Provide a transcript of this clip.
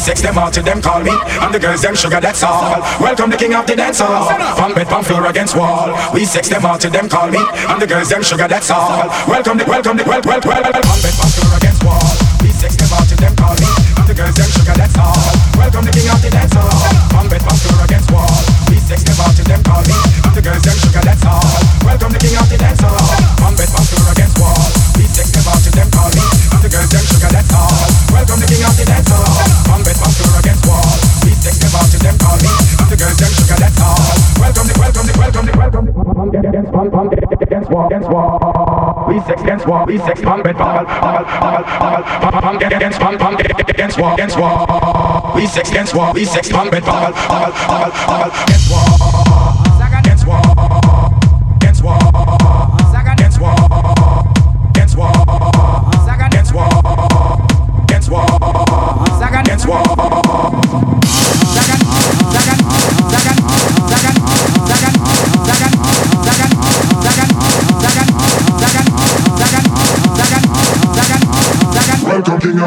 sex them all till them call me. And the girls them sugar, that's all. Welcome the king of the dance hall. Pump it, pump floor against wall. We sex them all till them call me. And the girls them sugar, that's all. Welcome the, welcome the, well, well, well, well. Pump it, pump floor against wall. We sex them all till them call me. And the girls them sugar, that's all. Welcome the king of the dance hall. pump pump dance walk dance walk we sex dance walk we sex pump and pump pump pump pump pump dance pump pump dance walk dance walk we sex dance walk we sex pump and pump pump pump pump dance walk